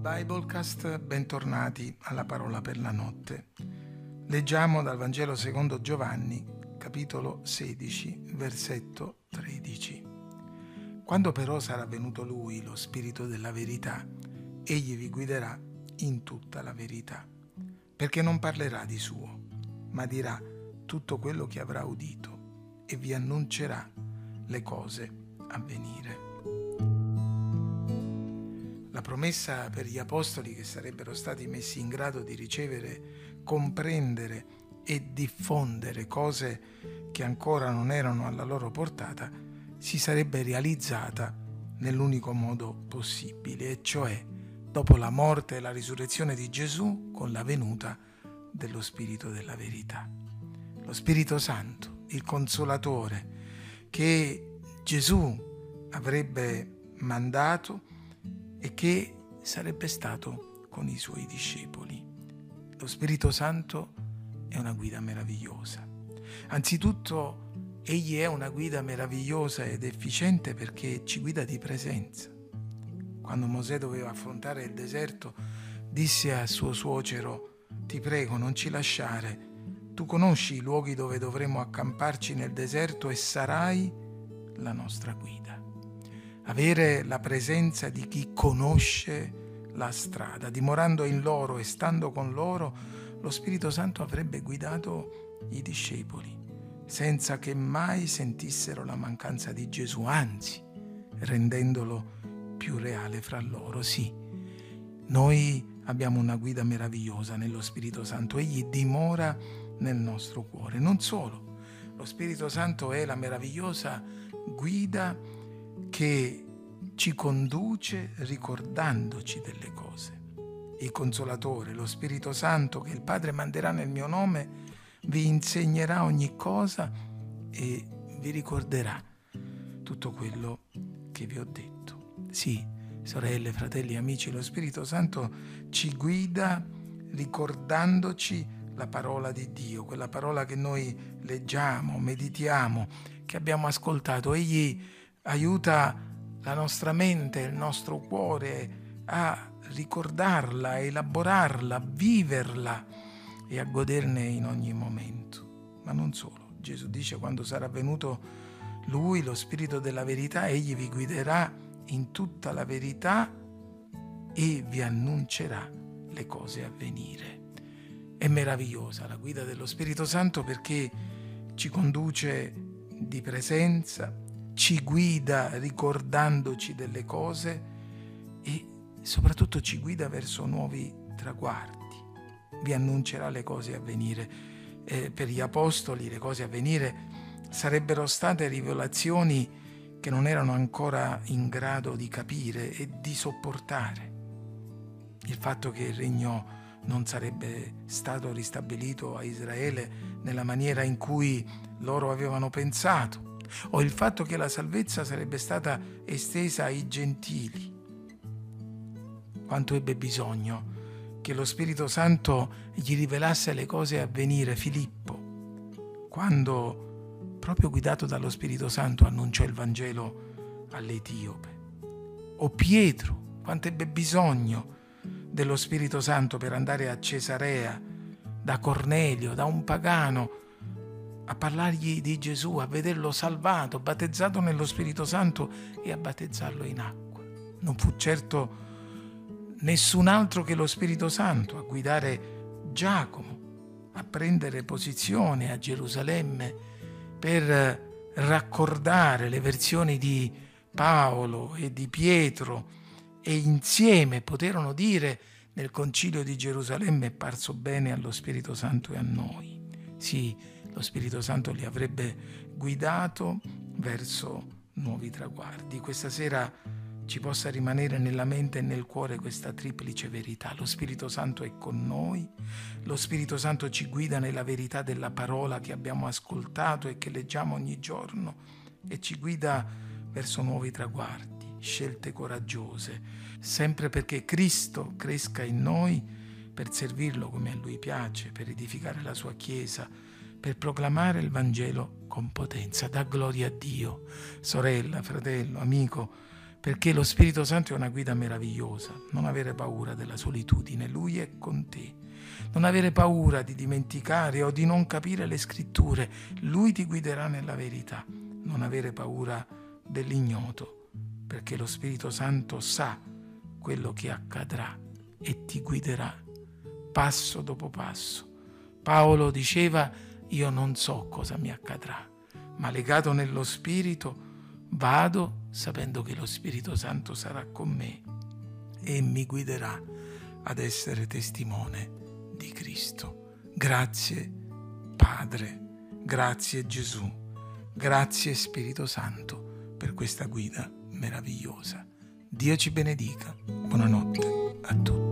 Biblecast, bentornati alla parola per la notte. Leggiamo dal Vangelo secondo Giovanni, capitolo 16, versetto 13. Quando però sarà venuto lui, lo Spirito della verità, egli vi guiderà in tutta la verità, perché non parlerà di suo, ma dirà tutto quello che avrà udito e vi annuncerà le cose a venire. Promessa per gli apostoli che sarebbero stati messi in grado di ricevere, comprendere e diffondere cose che ancora non erano alla loro portata, si sarebbe realizzata nell'unico modo possibile, e cioè dopo la morte e la risurrezione di Gesù con la venuta dello Spirito della verità. Lo Spirito Santo, il consolatore, che Gesù avrebbe mandato e che sarebbe stato con i suoi discepoli. Lo Spirito Santo è una guida meravigliosa. Anzitutto, egli è una guida meravigliosa ed efficiente perché ci guida di presenza. Quando Mosè doveva affrontare il deserto, disse a suo suocero, ti prego non ci lasciare, tu conosci i luoghi dove dovremo accamparci nel deserto e sarai la nostra guida avere la presenza di chi conosce la strada, dimorando in loro e stando con loro, lo Spirito Santo avrebbe guidato i discepoli, senza che mai sentissero la mancanza di Gesù, anzi, rendendolo più reale fra loro. Sì, noi abbiamo una guida meravigliosa nello Spirito Santo, egli dimora nel nostro cuore. Non solo, lo Spirito Santo è la meravigliosa guida che ci conduce ricordandoci delle cose. Il Consolatore, lo Spirito Santo che il Padre manderà nel mio nome, vi insegnerà ogni cosa e vi ricorderà tutto quello che vi ho detto. Sì, sorelle, fratelli, amici, lo Spirito Santo ci guida ricordandoci la parola di Dio, quella parola che noi leggiamo, meditiamo, che abbiamo ascoltato. Egli aiuta la nostra mente, il nostro cuore a ricordarla, elaborarla, viverla e a goderne in ogni momento. Ma non solo. Gesù dice quando sarà venuto Lui, lo Spirito della verità, egli vi guiderà in tutta la verità e vi annuncerà le cose a venire. È meravigliosa la guida dello Spirito Santo perché ci conduce di presenza, ci guida ricordandoci delle cose e soprattutto ci guida verso nuovi traguardi. Vi annuncerà le cose a venire. Eh, per gli apostoli le cose a venire sarebbero state rivelazioni che non erano ancora in grado di capire e di sopportare. Il fatto che il regno non sarebbe stato ristabilito a Israele nella maniera in cui loro avevano pensato o il fatto che la salvezza sarebbe stata estesa ai gentili. Quanto ebbe bisogno che lo Spirito Santo gli rivelasse le cose a venire Filippo, quando, proprio guidato dallo Spirito Santo, annunciò il Vangelo all'Etiope. O Pietro, quanto ebbe bisogno dello Spirito Santo per andare a Cesarea, da Cornelio, da un pagano, a parlargli di Gesù, a vederlo salvato, battezzato nello Spirito Santo e a battezzarlo in acqua. Non fu certo nessun altro che lo Spirito Santo a guidare Giacomo a prendere posizione a Gerusalemme per raccordare le versioni di Paolo e di Pietro e insieme poterono dire nel concilio di Gerusalemme è parso bene allo Spirito Santo e a noi. Sì, lo Spirito Santo li avrebbe guidato verso nuovi traguardi. Questa sera ci possa rimanere nella mente e nel cuore questa triplice verità. Lo Spirito Santo è con noi, lo Spirito Santo ci guida nella verità della parola che abbiamo ascoltato e che leggiamo ogni giorno e ci guida verso nuovi traguardi, scelte coraggiose, sempre perché Cristo cresca in noi per servirlo come a Lui piace, per edificare la sua Chiesa, per proclamare il Vangelo con potenza. Da gloria a Dio, sorella, fratello, amico, perché lo Spirito Santo è una guida meravigliosa. Non avere paura della solitudine, Lui è con te. Non avere paura di dimenticare o di non capire le scritture, Lui ti guiderà nella verità. Non avere paura dell'ignoto, perché lo Spirito Santo sa quello che accadrà e ti guiderà passo dopo passo. Paolo diceva, io non so cosa mi accadrà, ma legato nello Spirito, Vado sapendo che lo Spirito Santo sarà con me e mi guiderà ad essere testimone di Cristo. Grazie Padre, grazie Gesù, grazie Spirito Santo per questa guida meravigliosa. Dio ci benedica. Buonanotte a tutti.